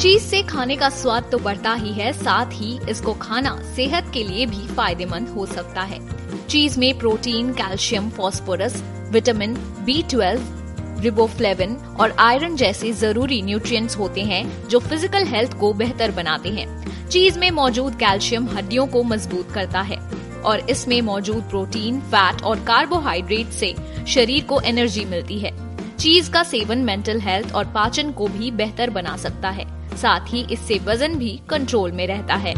चीज़ से खाने का स्वाद तो बढ़ता ही है, साथ ही इसको खाना सेहत के लिए भी फ़ायदेमंद हो सकता है। चीज़ में protein, calcium, phosphorus, vitamin B twelve riboflavin और आयरन जैसे ज़रूरी न्यूट्रिएंट्स होते हैं, जो फ़िज़िकल हेल्थ को बेहतर बनाते हैं। चीज़ में मौजूद कैल्शियम हड्डियों को मज़बूत करता है और इसमें मौजूद प्रोटीन फैट और कार्बोहाइड्रेट से शरीर को एनर्जी मिलती है। चीज़ का सेवन मेंटल हेल्थ और पाचन को भी बेहतर बना सकता है। साथ ही इससे वज़न भी कंट्रोल में रहता है।